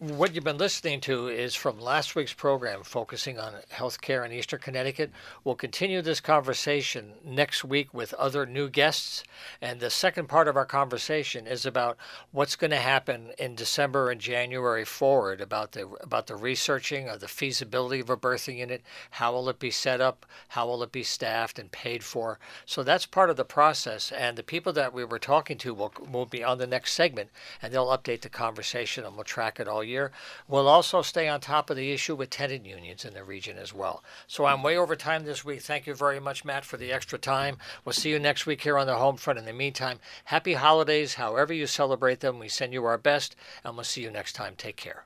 what you've been listening to is from last week's program focusing on healthcare in Eastern Connecticut. We'll continue this conversation next week with other new guests. And the second part of our conversation is about what's going to happen in December and January forward about the about the researching of the feasibility of a birthing unit, how will it be set up, how will it be staffed and paid for. So that's part of the process and the people that we were talking to will will be on the next segment and they'll update the conversation and we'll track it all year. We'll also stay on top of the issue with tenant unions in the region as well. So I'm way over time this week. Thank you very much, Matt, for the extra time. We'll see you next week here on the home front. In the meantime, happy holidays, however you celebrate them. We send you our best, and we'll see you next time. Take care.